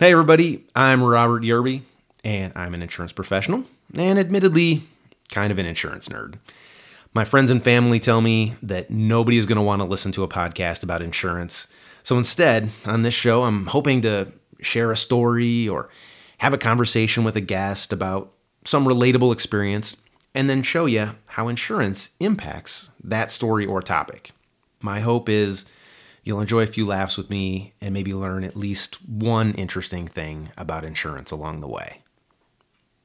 Hey, everybody, I'm Robert Yerby, and I'm an insurance professional, and admittedly, kind of an insurance nerd. My friends and family tell me that nobody is going to want to listen to a podcast about insurance. So instead, on this show, I'm hoping to share a story or have a conversation with a guest about some relatable experience, and then show you how insurance impacts that story or topic. My hope is you'll enjoy a few laughs with me and maybe learn at least one interesting thing about insurance along the way.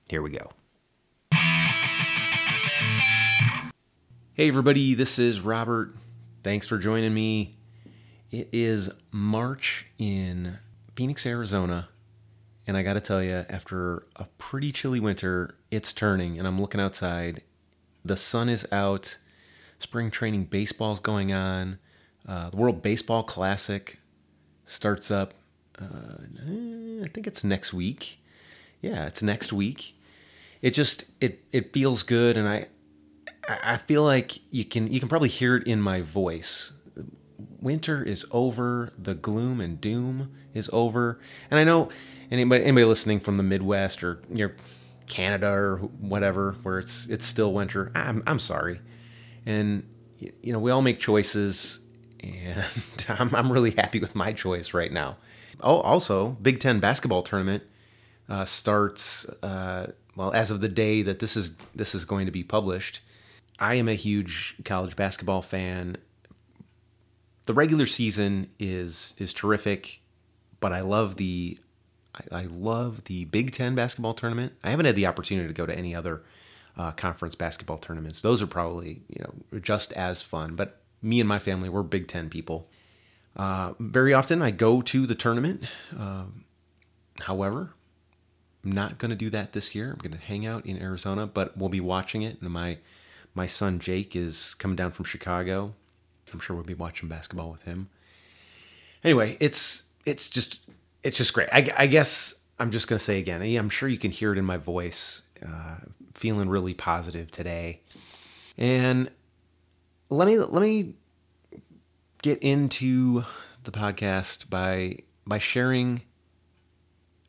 Here we go. Hey, everybody, this is Robert. Thanks for joining me. It is March in Phoenix, Arizona. And I got to tell you, after a pretty chilly winter, it's turning, and I'm looking outside. The sun is out. Spring training baseball's going on. Uh, the World Baseball Classic starts up, uh, I think it's next week. Yeah, it's next week. It just it it feels good, and I I feel like you can you can probably hear it in my voice. Winter is over. The gloom and doom is over, and I know anybody anybody listening from the Midwest or you know, Canada or whatever where it's it's still winter. I'm I'm sorry, and you know we all make choices, and I'm I'm really happy with my choice right now. Oh, also Big Ten basketball tournament uh, starts. Uh, well, as of the day that this is this is going to be published, I am a huge college basketball fan. The regular season is is terrific, but I love the I, love the Big Ten basketball tournament. I haven't had the opportunity to go to any other uh, conference basketball tournaments. Those are probably you know just as fun. But me and my family, we're Big Ten people. Uh, very often, I go to the tournament. Uh, however, I'm not going to do that this year. I'm going to hang out in Arizona, but we'll be watching it. And my my son Jake is coming down from Chicago. I'm sure we'll be watching basketball with him. Anyway, it's it's just it's just great. I, I guess I'm just gonna say again. I'm sure you can hear it in my voice. Uh, feeling really positive today, and let me let me get into the podcast by by sharing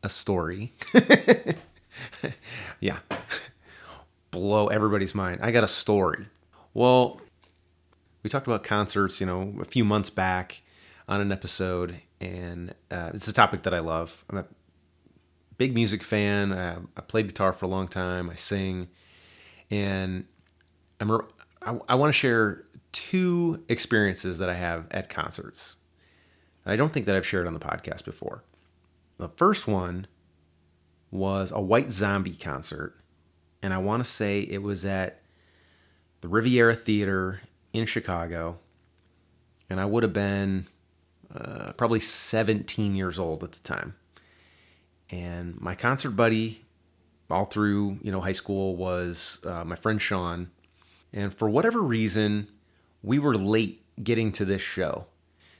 a story. yeah, blow everybody's mind. I got a story. Well, we talked about concerts, you know, a few months back on an episode, and uh, it's a topic that I love. I'm a big music fan. Uh, I played guitar for a long time. I sing, and I'm I, I want to share two experiences that I have at concerts. I don't think that I've shared on the podcast before. The first one was a White Zombie concert and I want to say it was at the Riviera Theater in Chicago, and I would have been uh, probably 17 years old at the time. And my concert buddy, all through you know high school, was uh, my friend Sean, and for whatever reason, we were late getting to this show.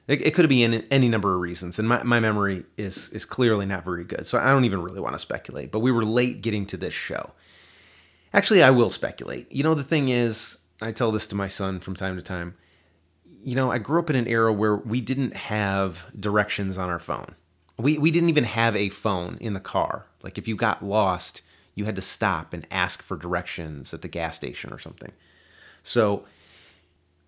It, it could have been any number of reasons, and my, my memory is is clearly not very good, so I don't even really want to speculate. But we were late getting to this show Actually, I will speculate. You know, the thing is, I tell this to my son from time to time. You know, I grew up in an era where we didn't have directions on our phone. We, we didn't even have a phone in the car. Like, if you got lost, you had to stop and ask for directions at the gas station or something. So,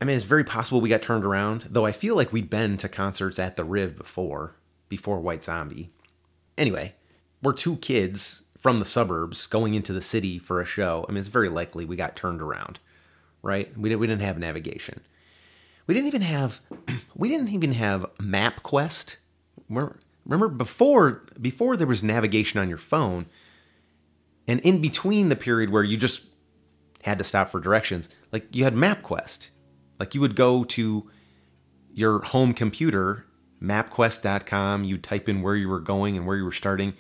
I mean, it's very possible we got turned around, though I feel like we'd been to concerts at the Riv before, before White Zombie. Anyway, we're two kids from the suburbs going into the city for a show, I mean, it's very likely we got turned around, right? We didn't, we didn't have navigation. We didn't even have, we didn't even have MapQuest. Remember before, before there was navigation on your phone, and in between the period where you just had to stop for directions, like you had MapQuest. Like you would go to your home computer, mapquest.com, you'd type in where you were going and where you were starting,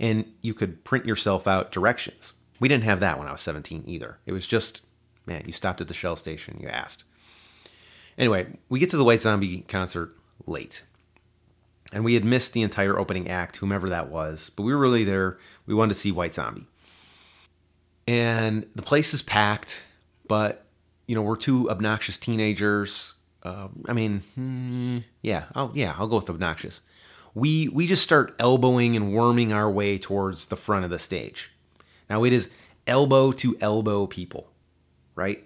and you could print yourself out directions. We didn't have that when I was 17 either. It was just, man, you stopped at the Shell station, you asked. Anyway, we get to the White Zombie concert late. And we had missed the entire opening act, whomever that was, but we were really there. We wanted to see White Zombie. And the place is packed, but, you know, we're two obnoxious teenagers. Uh, I mean, hmm, yeah, I'll, yeah, I'll go with obnoxious we we just start elbowing and worming our way towards the front of the stage. Now it is elbow to elbow people, right?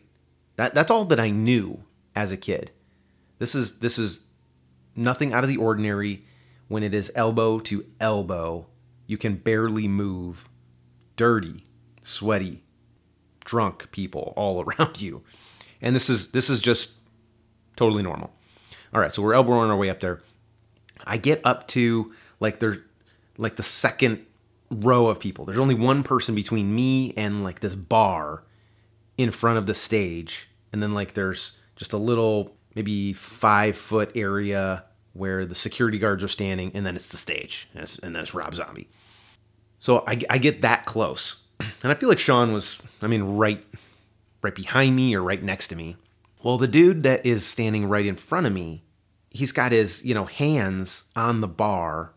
That that's all that I knew as a kid. This is this is nothing out of the ordinary when it is elbow to elbow. You can barely move. Dirty, sweaty, drunk people all around you. And this is this is just totally normal. All right, so we're elbowing our way up there. I get up to like there's like the second row of people. There's only one person between me and like this bar in front of the stage. And then like there's just a little maybe five foot area where the security guards are standing, and then it's the stage, and, it's, and then it's Rob Zombie. So I, I get that close, and I feel like Sean was, I mean, right, right behind me or right next to me. Well, the dude that is standing right in front of me he's got his you know hands on the bar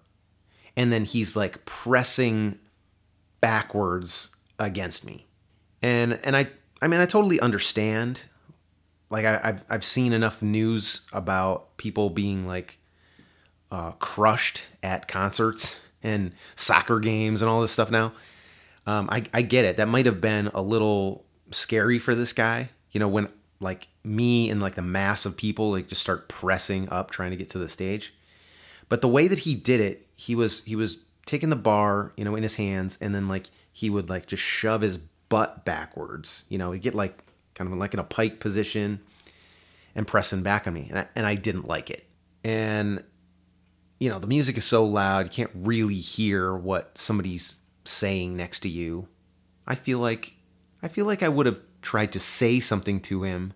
and then he's like pressing backwards against me. And and i i mean i totally understand. Like I, have I've seen enough news about people being like uh, crushed at concerts and soccer games and all this stuff now. Um, I, I get it. That might have been a little scary for this guy you know when like me and like the mass of people like just start pressing up trying to get to the stage. But the way that he did it, he was he was taking the bar, you know, in his hands and then like he would like just shove his butt backwards, you know, he'd get like kind of like in a pike position and pressing back on me. And I, and I didn't like it. And you know, the music is so loud, you can't really hear what somebody's saying next to you. I feel like I feel like I would have tried to say something to him,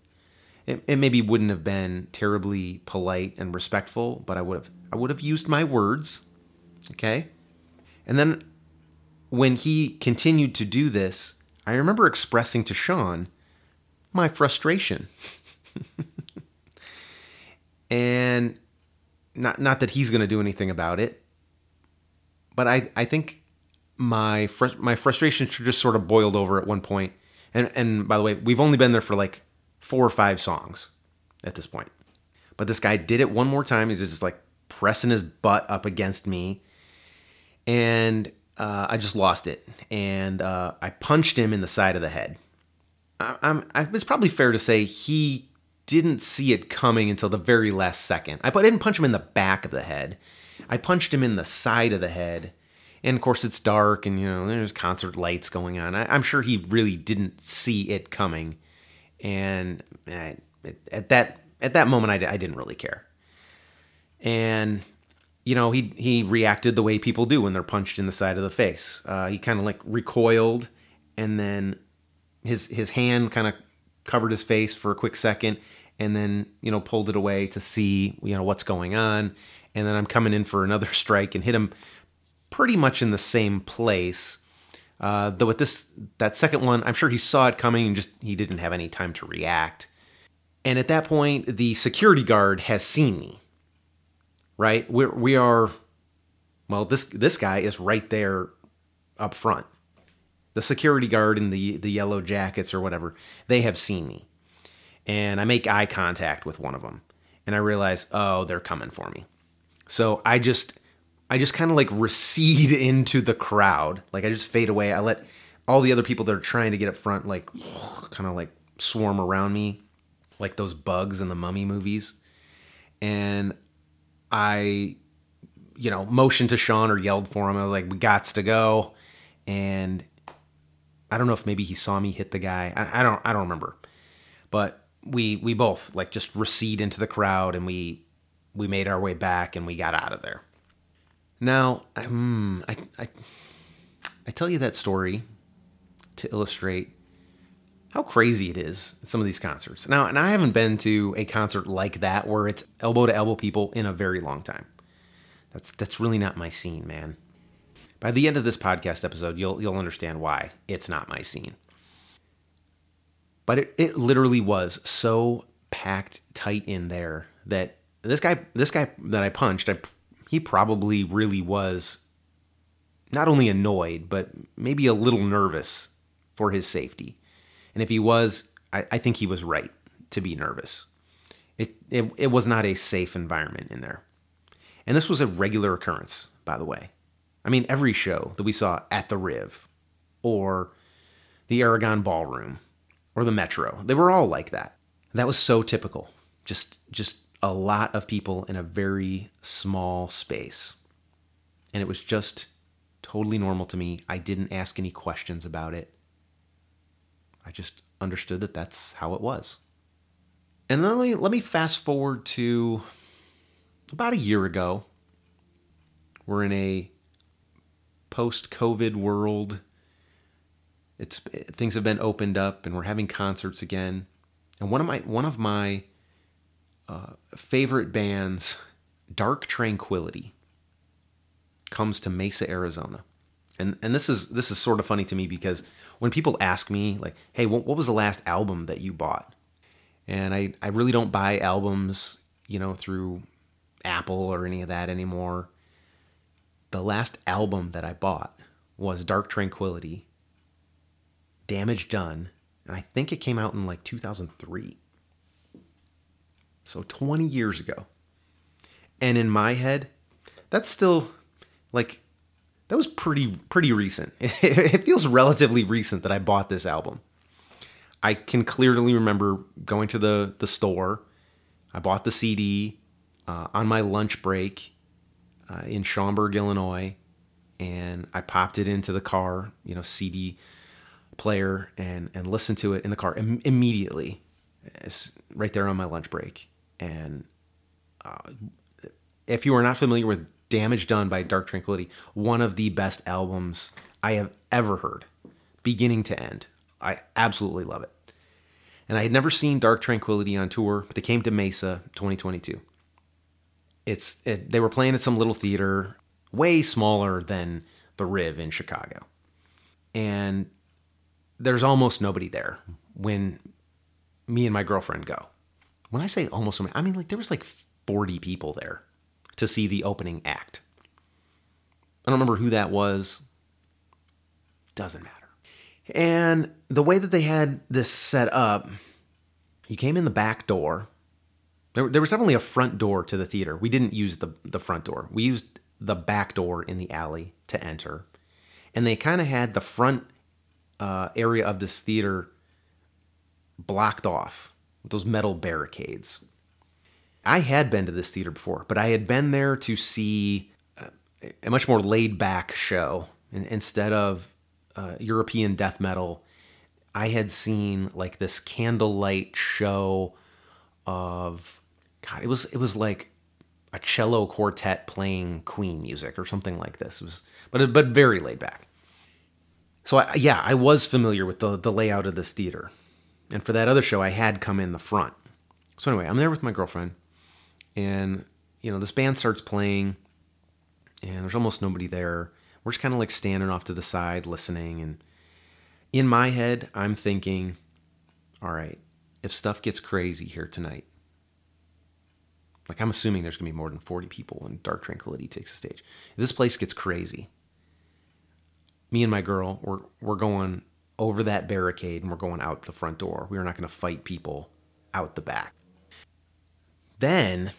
it, it maybe wouldn't have been terribly polite and respectful, but I would have I would have used my words. Okay? And then when he continued to do this, I remember expressing to Sean my frustration. and not not that he's going to do anything about it, but I I think my fr- my frustration just sort of boiled over at one point and and by the way, we've only been there for like four or five songs at this point. But this guy did it one more time. He's just like pressing his butt up against me, and uh, I just lost it. And uh, I punched him in the side of the head. I, I'm, I, it's probably fair to say he didn't see it coming until the very last second. I, I didn't punch him in the back of the head. I punched him in the side of the head and of course it's dark and you know there's concert lights going on. I, am sure he really didn't see it coming. And I, at that at that moment I, I didn't really care. And you know he he reacted the way people do when they're punched in the side of the face. Uh, he kind of like recoiled and then his his hand kind of covered his face for a quick second and then you know pulled it away to see you know what's going on. And then I'm coming in for another strike and hit him pretty much in the same place. Uh, though with this that second one, I'm sure he saw it coming and just he didn't have any time to react. And at that point, the security guard has seen me. Right? We're, we are. Well, this this guy is right there, up front. The security guard in the the yellow jackets or whatever, they have seen me, and I make eye contact with one of them, and I realize, oh, they're coming for me. So I just I just kind of like recede into the crowd. Like I just fade away. I let all the other people that are trying to get up front like kind of like swarm around me like those bugs in the mummy movies. And I you know, motioned to Sean or yelled for him. I was like, "We gots to go." And I don't know if maybe he saw me hit the guy. I, I don't I don't remember. But we we both like just recede into the crowd and we we made our way back and we got out of there. Now, um, I, I, I tell you that story to illustrate how crazy it is some of these concerts. Now, and I haven't been to a concert like that where it's elbow to elbow people in a very long time. That's that's really not my scene, man. By the end of this podcast episode, you'll you'll understand why it's not my scene. But it, it literally was so packed tight in there that this guy this guy that I punched, I he probably really was not only annoyed, but maybe a little nervous for his safety. And if he was, I, I think he was right to be nervous. It, it, it was not a safe environment in there. And this was a regular occurrence, by the way. I mean, every show that we saw at the Riv or the Aragon Ballroom or the Metro, they were all like that. That was so typical. Just just a lot of people in a very small space. And it was just totally normal to me. I didn't ask any questions about it. I just understood that that's how it was. And then let me, let me fast forward to about a year ago. We're in a post COVID world. It's things have been opened up and we're having concerts again. And one of my one of my uh, favorite bands, Dark Tranquillity, comes to Mesa, Arizona. And and this is this is sort of funny to me because when people ask me like, "Hey, what, what was the last album that you bought?" and I I really don't buy albums, you know, through Apple or any of that anymore. The last album that I bought was Dark Tranquillity, Damage Done, and I think it came out in like 2003. So 20 years ago. And in my head, that's still like that was pretty pretty recent. It feels relatively recent that I bought this album. I can clearly remember going to the the store. I bought the CD uh, on my lunch break uh, in Schaumburg, Illinois, and I popped it into the car, you know, CD player, and and listened to it in the car Im- immediately, it's right there on my lunch break. And uh, if you are not familiar with Damage Done by Dark Tranquillity, one of the best albums I have ever heard, beginning to end. I absolutely love it. And I had never seen Dark Tranquillity on tour, but they came to Mesa 2022. It's it, they were playing at some little theater, way smaller than the Riv in Chicago, and there's almost nobody there when me and my girlfriend go. When I say almost, I mean like there was like 40 people there to see the opening act. I don't remember who that was. Doesn't matter. And the way that they had this set up, you came in the back door. There, there was definitely a front door to the theater. We didn't use the, the front door, we used the back door in the alley to enter. And they kind of had the front uh, area of this theater blocked off those metal barricades. I had been to this theater before, but I had been there to see a much more laid back show instead of uh, European death metal, I had seen like this candlelight show of God. It was it was like a cello quartet playing Queen music or something like this. It was but but very laid back. So I, yeah, I was familiar with the the layout of this theater, and for that other show, I had come in the front. So anyway, I'm there with my girlfriend, and you know this band starts playing, and there's almost nobody there we're just kind of like standing off to the side listening and in my head i'm thinking all right if stuff gets crazy here tonight like i'm assuming there's to be more than 40 people when dark tranquillity takes the stage if this place gets crazy me and my girl we're, we're going over that barricade and we're going out the front door. We are not going to fight people out the back. Then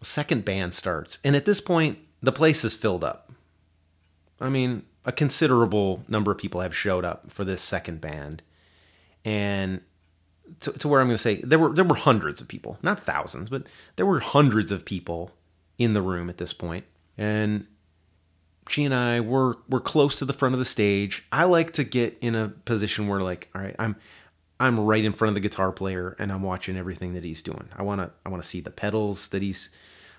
the second band starts and at this point the place is filled up. I mean, a considerable number of people have showed up for this second band, and to, to where I'm going to say there were there were hundreds of people, not thousands, but there were hundreds of people in the room at this point, and she and I were were close to the front of the stage. I like to get in a position where like, all right, I'm I'm right in front of the guitar player and I'm watching everything that he's doing. I want to I want to see the pedals that he's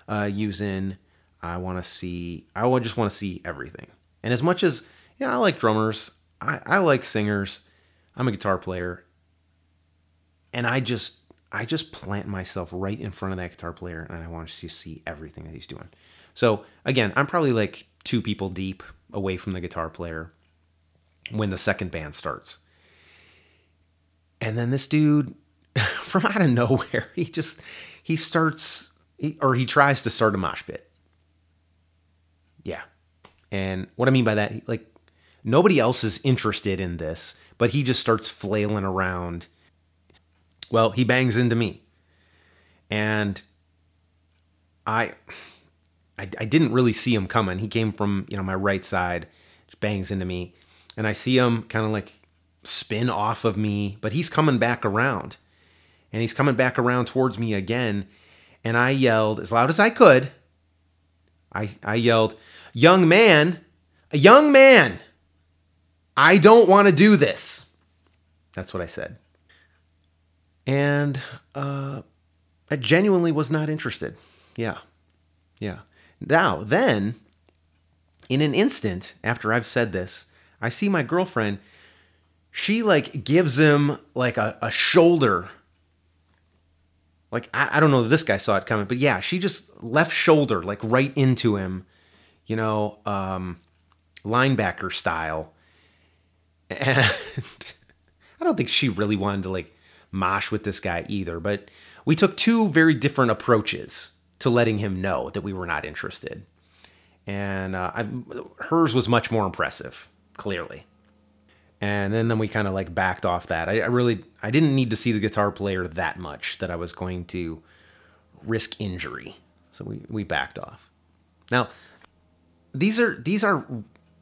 uh, using. I want to see I just want to see everything. And as much as, yeah, I like drummers, I, I like singers, I'm a guitar player, and I just I just plant myself right in front of that guitar player and I want to see everything that he's doing. So again, I'm probably like two people deep away from the guitar player when the second band starts. And then this dude from out of nowhere, he just he starts he, or he tries to start a mosh pit. Yeah, and what I mean by that, like nobody else is interested in this, but he just starts flailing around. Well, he bangs into me. And I, I, I didn't really see him coming. He came from you know my right side, bangs into me, and I see him kind of like spin off of me, but he's coming back around, and he's coming back around towards me again, and I yelled as loud as I could. I I yelled, "Young man, a young man, I don't want to do this." That's what I said. And uh, I genuinely was not interested. Yeah. Yeah. Now, then, in an instant after I've said this, I see my girlfriend. She like gives him like a, a shoulder. Like, I, I don't know that this guy saw it coming, but yeah, she just left shoulder, like right into him, you know, um, linebacker style. And I don't think she really wanted to like mosh with this guy either, but we took two very different approaches to letting him know that we were not interested. And uh, I, hers was much more impressive, clearly. And then, then we kind of like backed off that. I, I really I didn't need to see the guitar player that much that I was going to risk injury. So we, we backed off. Now, these are these are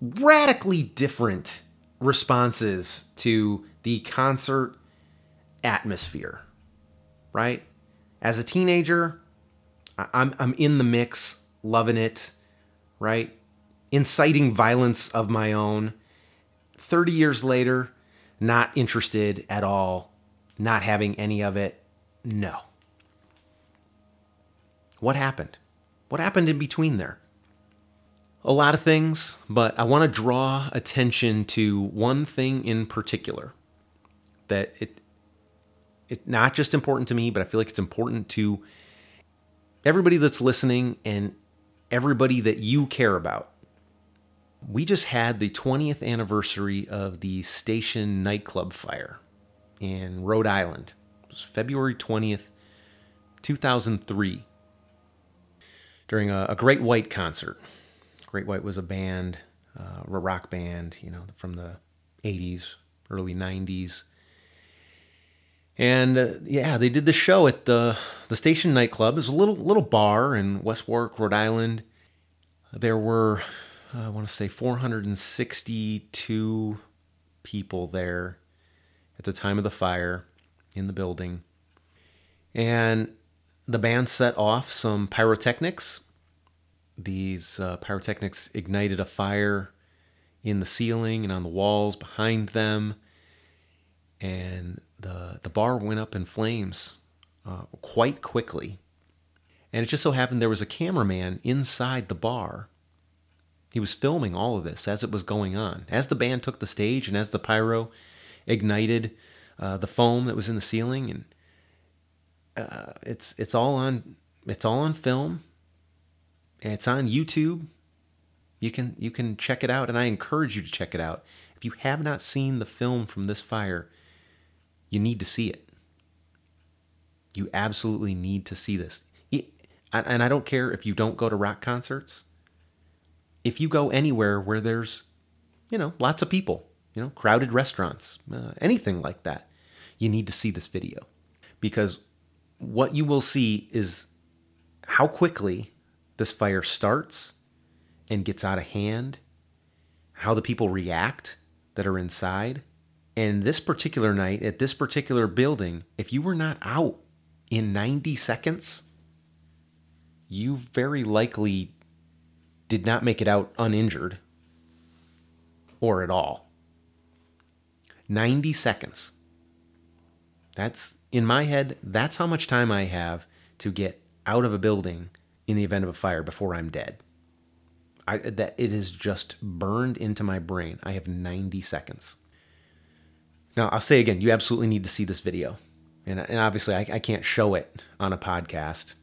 radically different responses to the concert atmosphere, right? As a teenager, I'm, I'm in the mix, loving it, right? Inciting violence of my own. 30 years later, not interested at all, not having any of it. No. What happened? What happened in between there? A lot of things, but I want to draw attention to one thing in particular that it it's not just important to me, but I feel like it's important to everybody that's listening and everybody that you care about. We just had the 20th anniversary of the station nightclub fire in Rhode Island. It was February 20th, 2003, during a, a Great White concert. Great White was a band, uh, a rock band, you know, from the 80s, early 90s. And uh, yeah, they did the show at the the station nightclub. It's a little little bar in West Warwick, Rhode Island. There were, uh, I want to say, 462 people there at the time of the fire in the building, and the band set off some pyrotechnics. These uh, pyrotechnics ignited a fire in the ceiling and on the walls behind them, and the the bar went up in flames uh, quite quickly, and it just so happened there was a cameraman inside the bar. He was filming all of this as it was going on, as the band took the stage and as the pyro ignited uh, the foam that was in the ceiling, and uh, it's it's all on it's all on film. It's on YouTube. You can you can check it out, and I encourage you to check it out. If you have not seen the film from this fire, you need to see it. You absolutely need to see this. And I don't care if you don't go to rock concerts. If you go anywhere where there's, you know, lots of people, you know, crowded restaurants, uh, anything like that, you need to see this video. Because what you will see is how quickly this fire starts and gets out of hand, how the people react that are inside, and this particular night at this particular building, if you were not out in 90 seconds, you very likely did not make it out uninjured or at all. 90 seconds. That's, in my head, that's how much time I have to get out of a building in the event of a fire before I'm dead. I, that it is just burned into my brain. I have 90 seconds. Now, I'll say again, you absolutely need to see this video. And, and obviously, I, I can't show it on a podcast,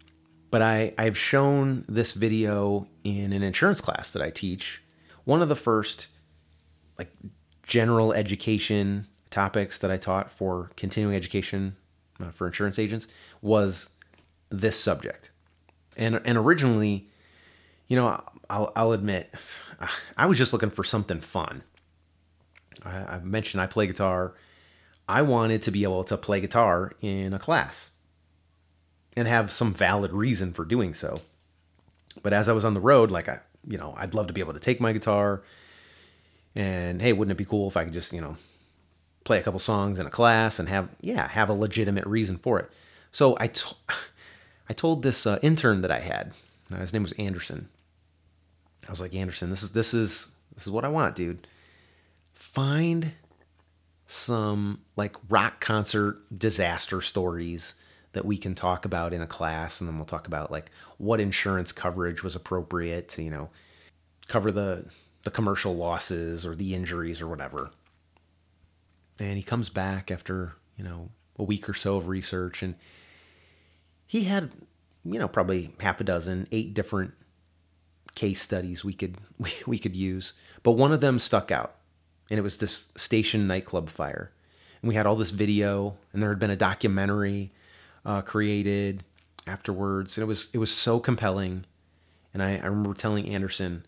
but I, I've shown this video in an insurance class that I teach. One of the first, like, general education topics that I taught for continuing education uh, for insurance agents was this subject. And, and originally, you know, I'll, I'll admit, I was just looking for something fun. I, I mentioned I play guitar. I wanted to be able to play guitar in a class and have some valid reason for doing so. But as I was on the road, like I, you know, I'd love to be able to take my guitar and hey, wouldn't it be cool if I could just, you know, play a couple songs in a class and have, yeah, have a legitimate reason for it. So I, t- I told this uh, intern that I had, uh, his name was Anderson. I was like, Anderson, this is, this is, this is what I want, dude. Find some like rock concert disaster stories that we can talk about in a class and then we'll talk about like what insurance coverage was appropriate to you know cover the the commercial losses or the injuries or whatever. And he comes back after you know a week or so of research and he had you know probably half a dozen eight different case studies we could we, we could use but one of them stuck out and it was this station nightclub fire and we had all this video and there had been a documentary uh, created afterwards. And it was it was so compelling. And I, I remember telling Anderson,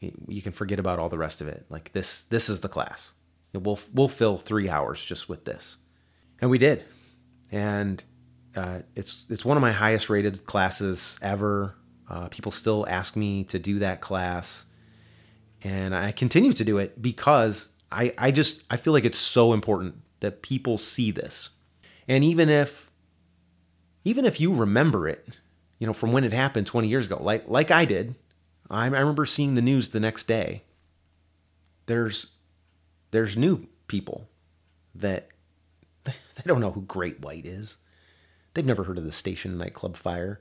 you can forget about all the rest of it. Like this this is the class. We'll we'll fill three hours just with this, and we did. And uh, it's it's one of my highest rated classes ever. Uh, people still ask me to do that class, and I continue to do it because I I just I feel like it's so important that people see this, and even if even if you remember it, you know, from when it happened 20 years ago, like like I did, I, I remember seeing the news the next day. There's there's new people that they don't know who Great White is. They've never heard of the station nightclub fire,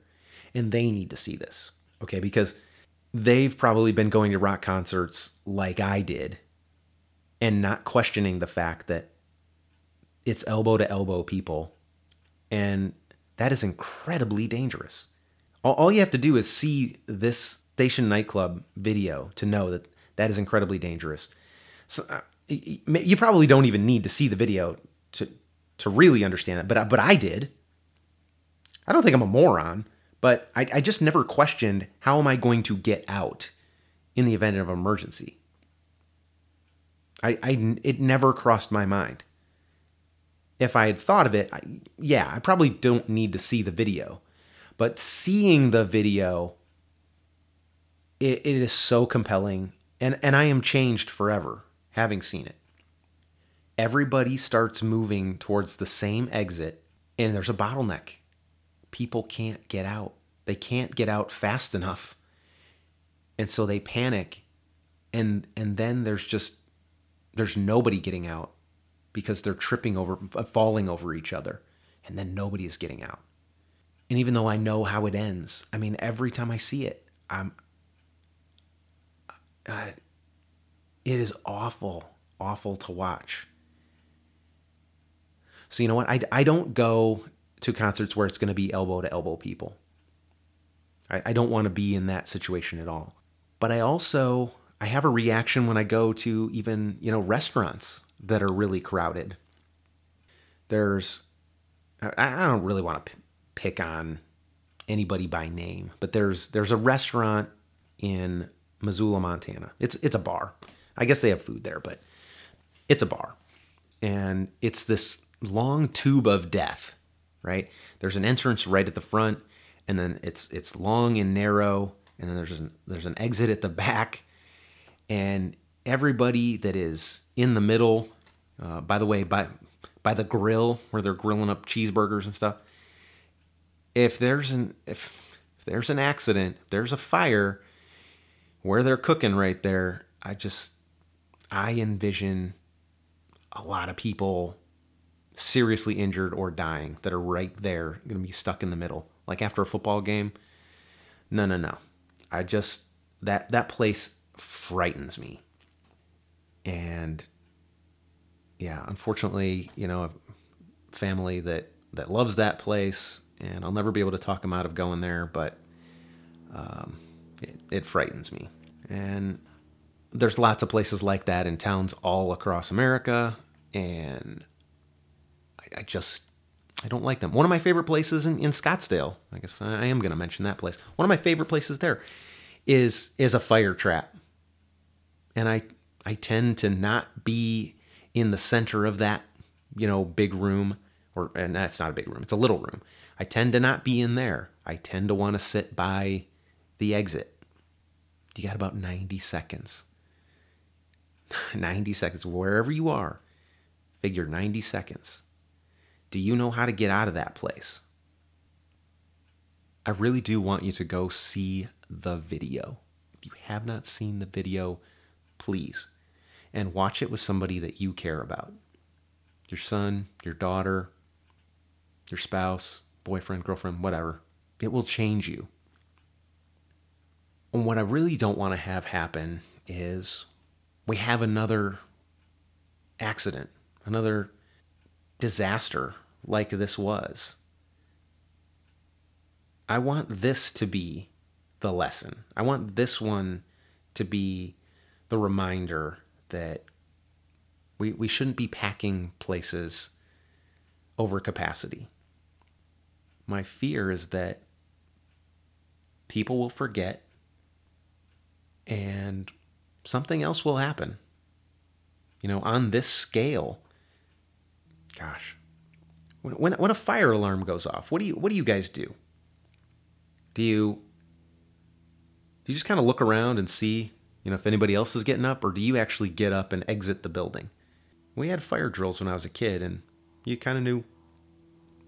and they need to see this. Okay, because they've probably been going to rock concerts like I did and not questioning the fact that it's elbow to elbow people and that is incredibly dangerous. All, you have to do is see this station nightclub video to know that that is incredibly dangerous. So uh, you probably don't even need to see the video to to really understand that, but but I did. I don't think I'm a moron, but I, I just never questioned how am I going to get out in the event of emergency. I, I it never crossed my mind if I had thought of it, I, yeah, I probably don't need to see the video. But seeing the video, it, it is so compelling. And, and I am changed forever having seen it. Everybody starts moving towards the same exit, and there's a bottleneck. People can't get out. They can't get out fast enough. And so they panic. And and then there's just there's nobody getting out because they're tripping over, falling over each other, and then nobody is getting out. And even though I know how it ends, I mean, every time I see it, I'm, uh, it is awful, awful to watch. So you know what? I, I don't go to concerts where it's going to be elbow to elbow people. I, I don't want to be in that situation at all. But I also I have a reaction when I go to even you know restaurants that are really crowded. There's, I don't really want to pick on anybody by name, but there's there's a restaurant in Missoula, Montana. It's it's a bar. I guess they have food there, but it's a bar, and it's this long tube of death. Right? There's an entrance right at the front, and then it's it's long and narrow, and then there's an, there's an exit at the back, and everybody that is in the middle, uh, by the way, by by the grill where they're grilling up cheeseburgers and stuff. If there's an if, if there's an accident, there's a fire where they're cooking right there, I just I envision a lot of people seriously injured or dying that are right there, going to be stuck in the middle. Like after a football game. No, no, no. I just that that place frightens me and yeah, unfortunately, you know, a family that that loves that place, and I'll never be able to talk them out of going there, but um, it, it frightens me. And there's lots of places like that in towns all across America, and I, I just I don't like them. One of my favorite places in, in Scottsdale, I guess I am going to mention that place. One of my favorite places there is is a fire trap, and I I tend to not be in the center of that, you know, big room or and that's not a big room, it's a little room. I tend to not be in there. I tend to want to sit by the exit You got about 90 seconds. 90 seconds, wherever you are, figure 90 seconds. Do you know how to get out of that place? I really do want you to go see the video. If you have not seen the video, please, and watch it with somebody that you care about your son, your daughter, your spouse, boyfriend, girlfriend, whatever. It will change you. And what I really don't want to have happen is we have another accident, another disaster like this was. I want this to be the lesson. I want this one to be the reminder that we, we shouldn't be packing places over capacity. My fear is that people will forget and something else will happen. You know, on this scale, gosh, when, when a fire alarm goes off, what do you what do you guys do? Do you do you just kind of look around and see, you know, if anybody else is getting up, or do you actually get up and exit the building? We had fire drills when I was a kid, and you kind of knew,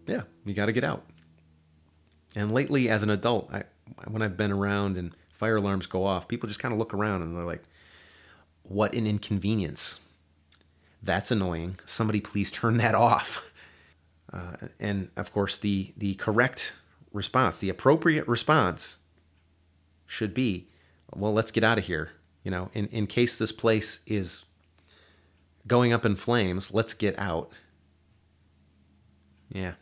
yeah, you got to get out. And lately, as an adult, I, when I've been around and fire alarms go off, people just kind of look around and they're like, what an inconvenience. That's annoying. Somebody please turn that off. Uh, and of course, the, the correct response, the appropriate response should be, well, let's get out of here. You know, in, in case this place is going up in flames, let's get out. Yeah.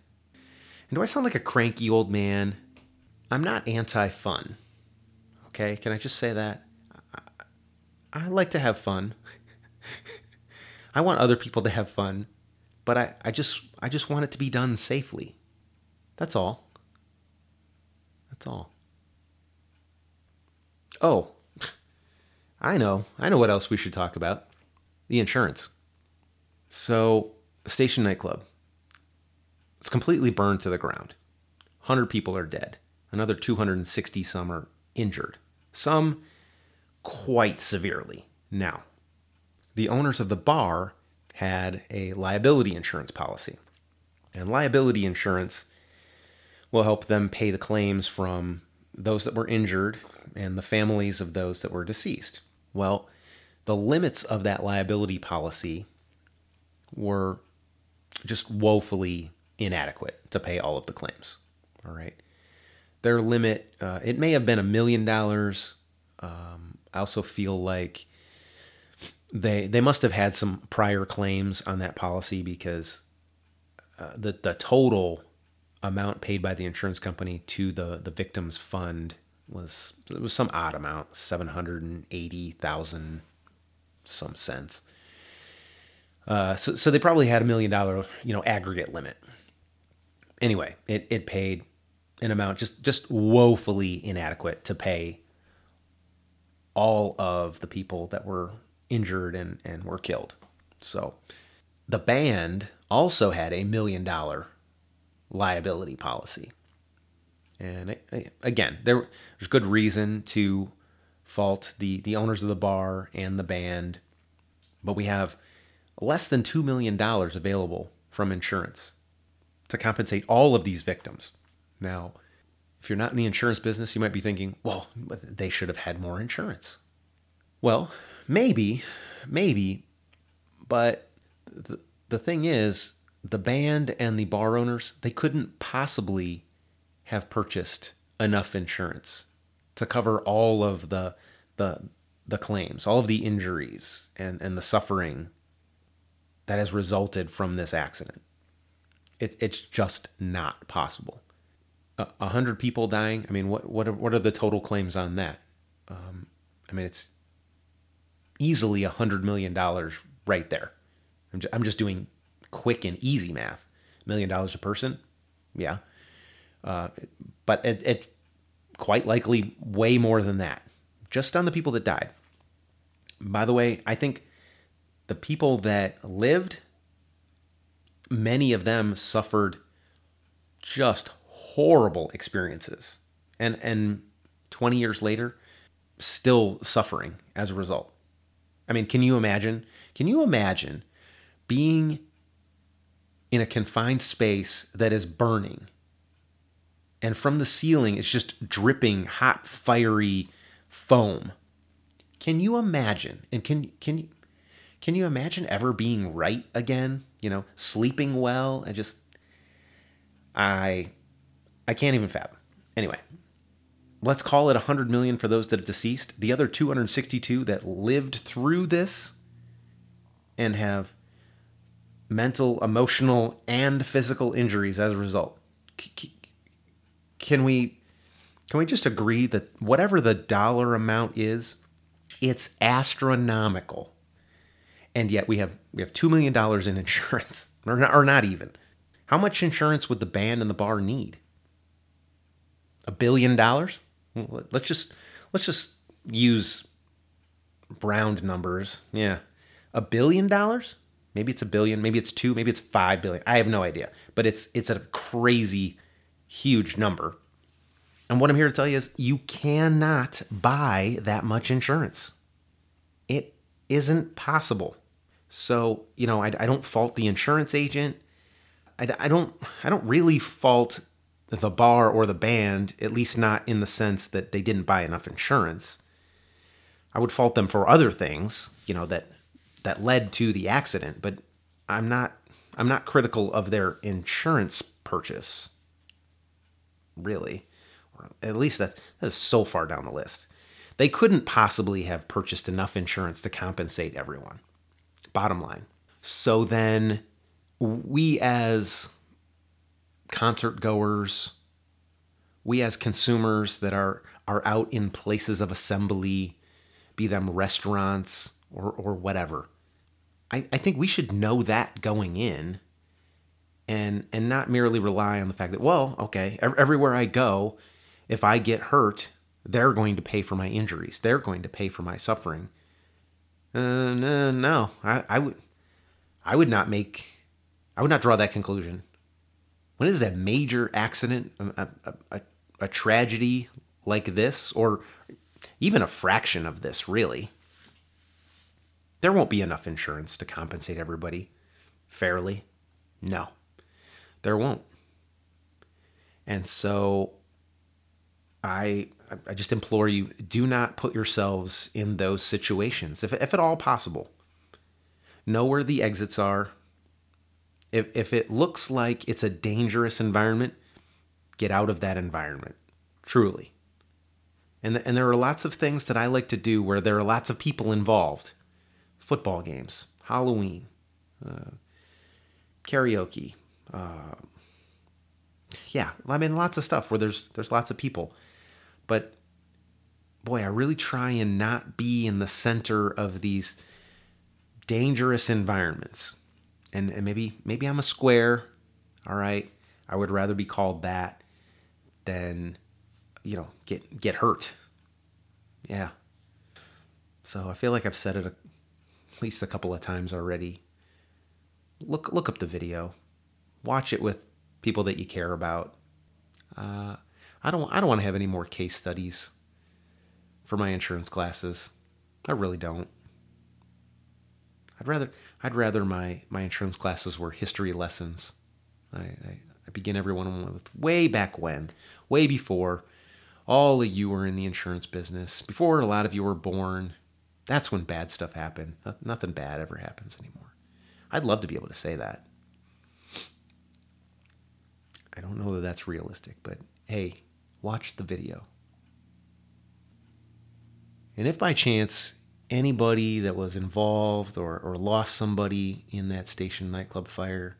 And do I sound like a cranky old man? I'm not anti fun. Okay, can I just say that? I, I like to have fun. I want other people to have fun, but I, I just I just want it to be done safely. That's all. That's all. Oh, I know. I know what else we should talk about. The insurance. So, Station Nightclub. It's completely burned to the ground. 100 people are dead. Another 260 some are injured some quite severely. Now, the owners of the bar had a liability insurance policy, and liability insurance will help them pay the claims from those that were injured and the families of those that were deceased. Well, the limits of that liability policy were just woefully inadequate to pay all of the claims. All right their limit, uh, it may have been a million dollars. Um, I also feel like they they must have had some prior claims on that policy because uh, the the total amount paid by the insurance company to the the victims fund was it was some odd amount, seven hundred and eighty thousand some cents. Uh, so so they probably had a million dollar you know aggregate limit. Anyway, it it paid an amount just just woefully inadequate to pay all of the people that were injured and, and were killed. So the band also had a million dollar liability policy. And it, again, there, there's good reason to fault the, the owners of the bar and the band, but we have less than $2 million available from insurance to compensate all of these victims. Now, if you're not in the insurance business, you might be thinking, well, they should have had more insurance. Well, maybe, maybe, but the, the thing is, the band and the bar owners, they couldn't possibly have purchased enough insurance to cover all of the the the claims, all of the injuries and, and the suffering that has resulted from this accident. It, it's just not possible a hundred people dying. I mean, what what are, what are the total claims on that? Um, I mean, it's easily a hundred million dollars right there. I'm just, I'm just doing quick and easy math. Million dollars a person, yeah. Uh, but it, it quite likely way more than that, just on the people that died. By the way, I think the people that lived, many of them suffered just horrible experiences. And and 20 years later, still suffering as a result. I mean, can you imagine? Can you imagine being in a confined space that is burning and from the ceiling it's just dripping hot fiery foam? Can you imagine? And can can you can you imagine ever being right again? You know, sleeping well and just I I can't even fathom. Anyway, let's call it 100 million for those that have deceased. The other 262 that lived through this and have mental, emotional, and physical injuries as a result. Can we can we just agree that whatever the dollar amount is, it's astronomical. And yet we have we have 2 million dollars in insurance or not, or not even. How much insurance would the band and the bar need? A billion dollars? Let's just let's just use round numbers. Yeah. A billion dollars? Maybe it's a billion, maybe it's 2, maybe it's 5 billion. I have no idea. But it's it's a crazy huge number. And what I'm here to tell you is you cannot buy that much insurance. It isn't possible. So, you know, I, I don't fault the insurance agent. I, I don't I don't really fault the bar or the band, at least not in the sense that they didn't buy enough insurance. I would fault them for other things, you know, that that led to the accident, but I'm not I'm not critical of their insurance purchase. Really. Or at least that's that is so far down the list. They couldn't possibly have purchased enough insurance to compensate everyone. Bottom line. So then we as concert goers, we as consumers that are are out in places of assembly, be them restaurants or or whatever. I, I think we should know that going in and and not merely rely on the fact that, well, okay, everywhere I go, if I get hurt, they're going to pay for my injuries. They're going to pay for my suffering. Uh, no, no, I, I would, I would not make, I would not draw that conclusion when is a major accident, a, a, a, a tragedy like this, or even a fraction of this, really, there won't be enough insurance to compensate everybody fairly. No, there won't. And so I I just implore you do not put yourselves in those situations if, if at all possible. Know where the exits are, if, if it looks like it's a dangerous environment, get out of that environment, truly. And, and there are lots of things that I like to do where there are lots of people involved football games, Halloween, uh, karaoke. Uh, yeah, I mean, lots of stuff where there's there's lots of people. But boy, I really try and not be in the center of these dangerous environments and, and maybe maybe I'm a square. All right, I would rather be called that than you know get get hurt. Yeah. So I feel like I've said it a, at least a couple of times already. Look look up the video, watch it with people that you care about. Uh, I don't I don't want to have any more case studies for my insurance classes. I really don't. I'd rather I'd rather my my insurance classes were history lessons. I, I, I begin every one with way back when, way before all of you were in the insurance business, before a lot of you were born. That's when bad stuff happened. Nothing bad ever happens anymore. I'd love to be able to say that. I don't know that that's realistic, but hey, watch the video. And if by chance anybody that was involved or, or lost somebody in that station nightclub fire,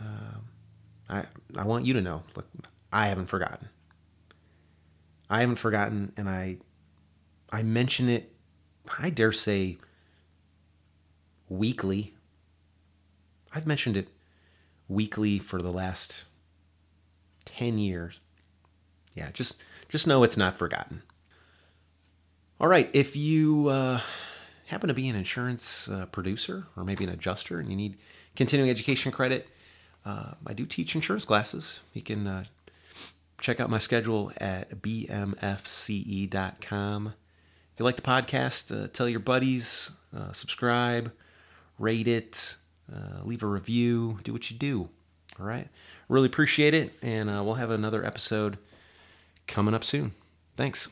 uh, I I want you to know. Look, I haven't forgotten. I haven't forgotten, and I I mention it. I dare say weekly. I've mentioned it weekly for the last ten years. Yeah, just just know it's not forgotten. All right, if you uh, happen to be an insurance uh, producer or maybe an adjuster and you need continuing education credit, uh, I do teach insurance classes. You can uh, check out my schedule at bmfce.com. If you like the podcast, uh, tell your buddies, uh, subscribe, rate it, leave a review, do what you do. All right. Really appreciate it. And uh, we'll have another episode coming up soon. Thanks.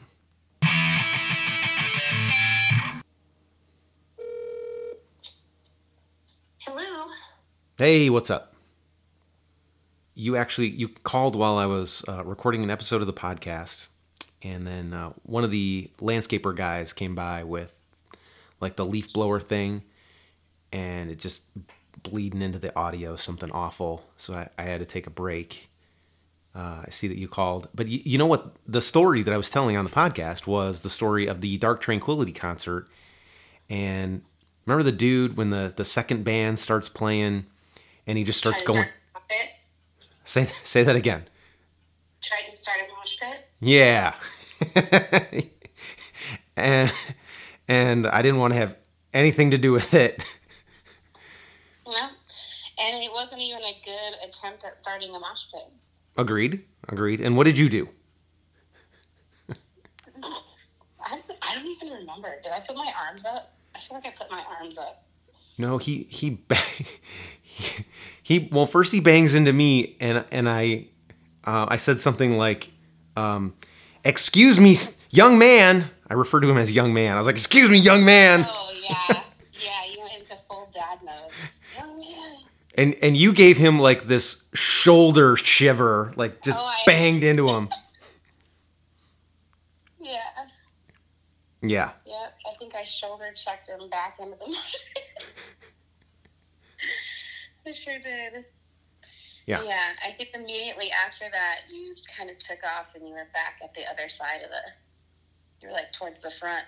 Hello. Hey, what's up? You actually you called while I was uh, recording an episode of the podcast, and then uh, one of the landscaper guys came by with like the leaf blower thing, and it just bleeding into the audio, something awful. So I, I had to take a break. Uh, I see that you called, but you, you know what? The story that I was telling on the podcast was the story of the Dark Tranquillity concert, and remember the dude when the the second band starts playing, and he just starts going. start a mosh pit. Say say that again. Tried to start a mosh pit. Yeah. and and I didn't want to have anything to do with it. And it wasn't even a good attempt at starting a mosh pit. Agreed. Agreed. And what did you do? I, I don't even remember. Did I put my arms up? I feel like I put my arms up. No, he he he, he well first he bangs into me and and I uh, I said something like um, excuse me young man I refer to him as young man I was like excuse me young man Oh, yeah, you went into full dad mode. Oh, man. And and you gave him like this shoulder shiver like just Oh, I- banged into him Yeah. yeah Yep. I think I shoulder checked him back into the. I sure did. Yeah. Yeah. I think immediately after that, you kind of took off and you were back at the other side of the. You were like towards the front.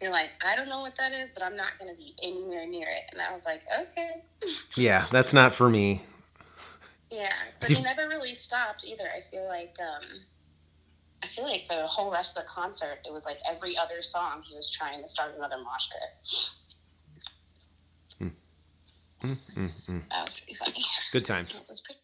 You're like, I don't know what that is, but I'm not going to be anywhere near it. And I was like, okay. yeah that's not for me Yeah, but he never really stopped either. I feel like um, I feel like the whole rest of the concert, it was like every other song he was trying to start another mosh pit. Mm, mm, mm. That was pretty funny. good times It was pretty.